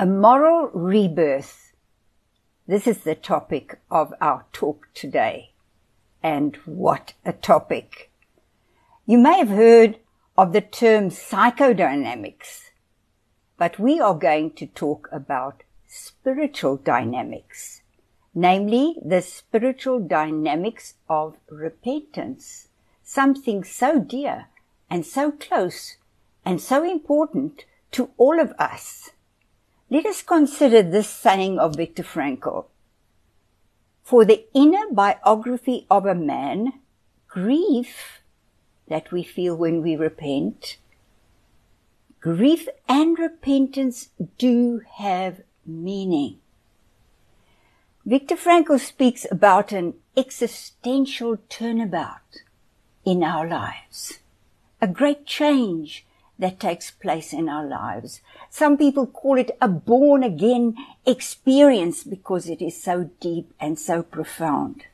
A moral rebirth. This is the topic of our talk today. And what a topic. You may have heard of the term psychodynamics, but we are going to talk about spiritual dynamics, namely the spiritual dynamics of repentance, something so dear and so close and so important to all of us. Let us consider this saying of Viktor Frankl. For the inner biography of a man, grief that we feel when we repent, grief and repentance do have meaning. Viktor Frankl speaks about an existential turnabout in our lives, a great change that takes place in our lives. Some people call it a born again experience because it is so deep and so profound.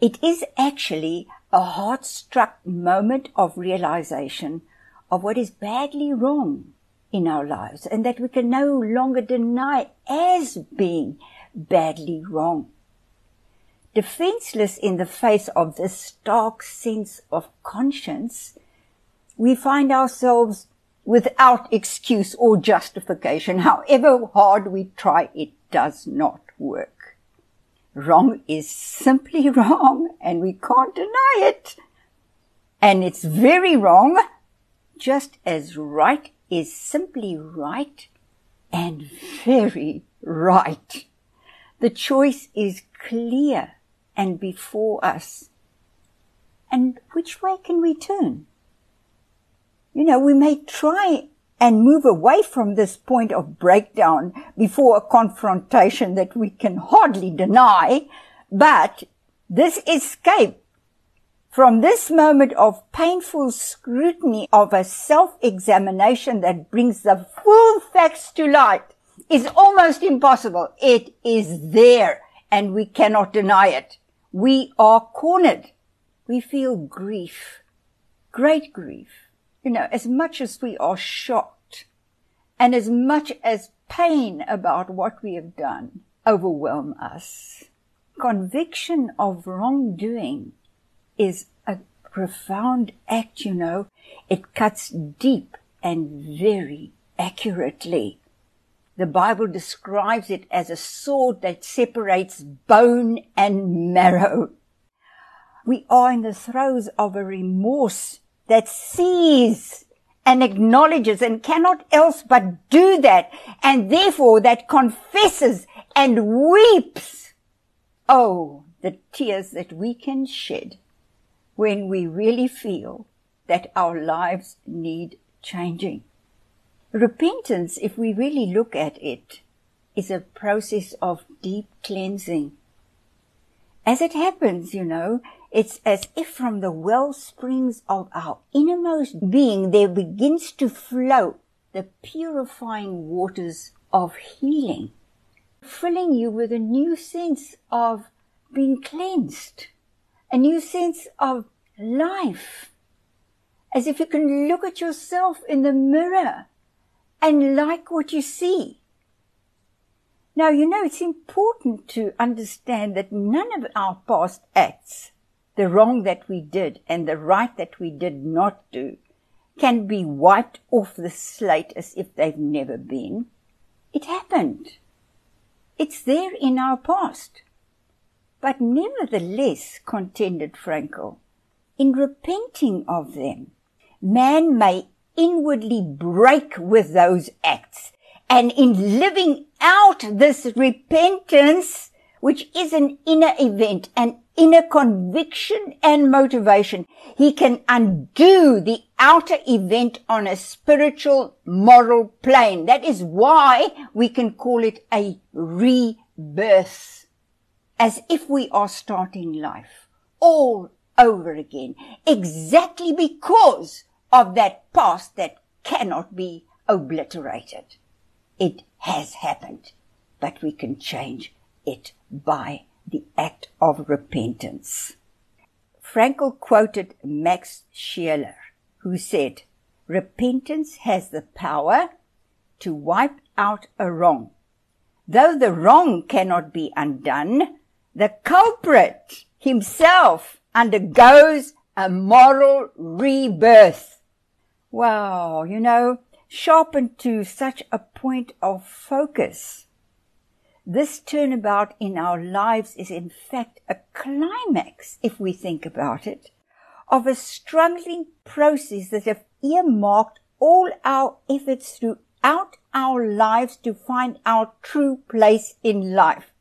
It is actually a heart struck moment of realization of what is badly wrong in our lives and that we can no longer deny as being badly wrong. Defenseless in the face of this stark sense of conscience, we find ourselves without excuse or justification. However hard we try, it does not work. Wrong is simply wrong and we can't deny it. And it's very wrong, just as right is simply right and very right. The choice is clear and before us. And which way can we turn? You know, we may try and move away from this point of breakdown before a confrontation that we can hardly deny, but this escape from this moment of painful scrutiny of a self-examination that brings the full facts to light is almost impossible. It is there and we cannot deny it. We are cornered. We feel grief, great grief you know, as much as we are shocked and as much as pain about what we have done overwhelm us, conviction of wrongdoing is a profound act, you know. It cuts deep and very accurately. The Bible describes it as a sword that separates bone and marrow. We are in the throes of a remorse that sees and acknowledges and cannot else but do that and therefore that confesses and weeps. Oh, the tears that we can shed when we really feel that our lives need changing. Repentance, if we really look at it, is a process of deep cleansing. As it happens, you know, it's as if from the well springs of our innermost being there begins to flow the purifying waters of healing, filling you with a new sense of being cleansed, a new sense of life, as if you can look at yourself in the mirror and like what you see. Now, you know, it's important to understand that none of our past acts the wrong that we did and the right that we did not do can be wiped off the slate as if they've never been. It happened. It's there in our past. But nevertheless, contended Frankl, in repenting of them, man may inwardly break with those acts. And in living out this repentance, which is an inner event, an inner conviction and motivation, he can undo the outer event on a spiritual moral plane. That is why we can call it a rebirth. As if we are starting life all over again. Exactly because of that past that cannot be obliterated. It has happened, but we can change it by the act of repentance. Frankl quoted Max Scheler, who said, repentance has the power to wipe out a wrong. Though the wrong cannot be undone, the culprit himself undergoes a moral rebirth. Wow, you know, sharpened to such a point of focus. This turnabout in our lives is in fact a climax, if we think about it, of a struggling process that have earmarked all our efforts throughout our lives to find our true place in life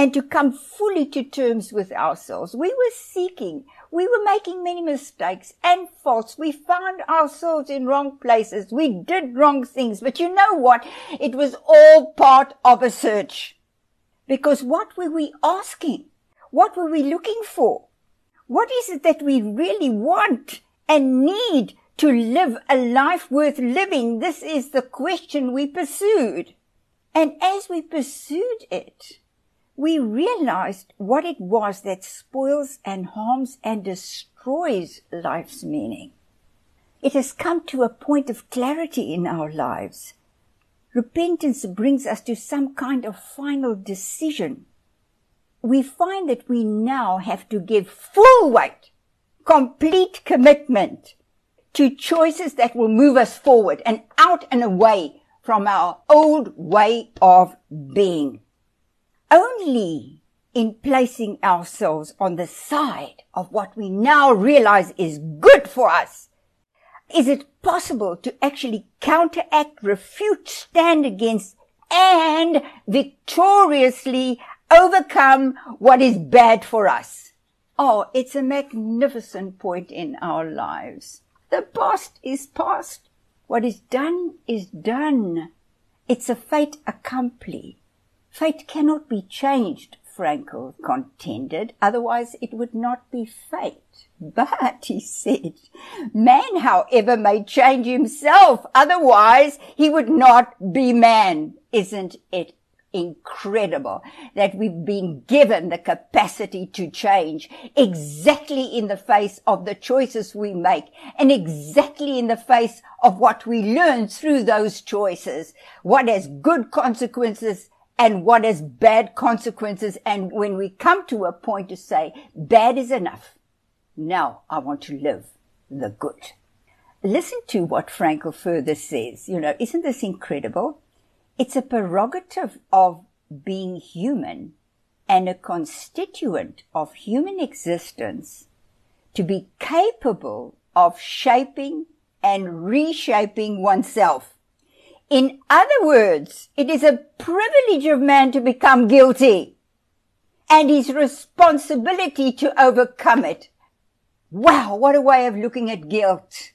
and to come fully to terms with ourselves. We were seeking, we were making many mistakes and faults. We found ourselves in wrong places. We did wrong things. But you know what? It was all part of a search. Because what were we asking? What were we looking for? What is it that we really want and need to live a life worth living? This is the question we pursued. And as we pursued it, we realized what it was that spoils and harms and destroys life's meaning. It has come to a point of clarity in our lives. Repentance brings us to some kind of final decision. We find that we now have to give full weight, complete commitment to choices that will move us forward and out and away from our old way of being only in placing ourselves on the side of what we now realize is good for us is it possible to actually counteract, refute, stand against, and victoriously overcome what is bad for us. Oh, it's a magnificent point in our lives. The past is past. What is done is done. It's a fait accompli. Fate cannot be changed, Frankl contended, otherwise it would not be fate. But, he said, man, however, may change himself, otherwise he would not be man. Isn't it incredible that we've been given the capacity to change exactly in the face of the choices we make and exactly in the face of what we learn through those choices. What has good consequences and what has bad consequences. And when we come to a point to say, bad is enough. Now I want to live the good. Listen to what Frankl further says. You know, isn't this incredible? It's a prerogative of being human and a constituent of human existence to be capable of shaping and reshaping oneself in other words, it is a privilege of man to become guilty and his responsibility to overcome it. Wow, what a way of looking at guilt.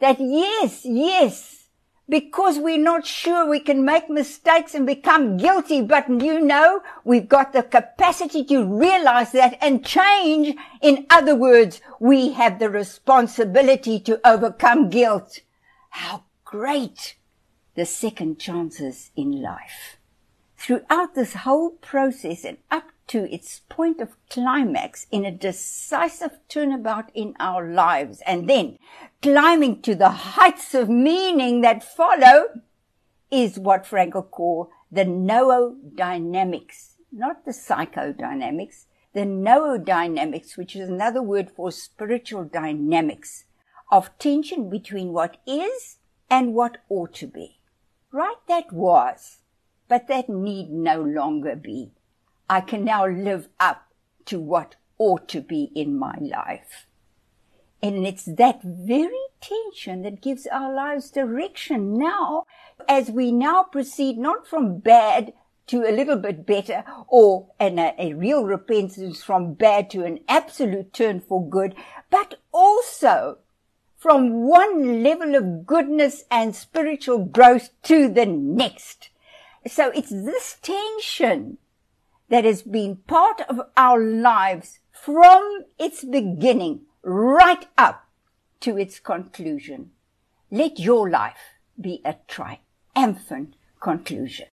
That yes, yes, because we're not sure we can make mistakes and become guilty, but you know, we've got the capacity to realize that and change. In other words, we have the responsibility to overcome guilt. How great the second chances in life. Throughout this whole process and up to its point of climax in a decisive turnabout in our lives and then climbing to the heights of meaning that follow is what Frankl called the noodynamics, not the psychodynamics, the noodynamics, which is another word for spiritual dynamics of tension between what is and what ought to be. Right that was, but that need no longer be. I can now live up to what ought to be in my life. And it's that very tension that gives our lives direction now as we now proceed not from bad to a little bit better or an, a, a real repentance from bad to an absolute turn for good, but also from one level of goodness and spiritual growth to the next. So it's this tension that has been part of our lives from its beginning right up to its conclusion. Let your life be a triumphant conclusion.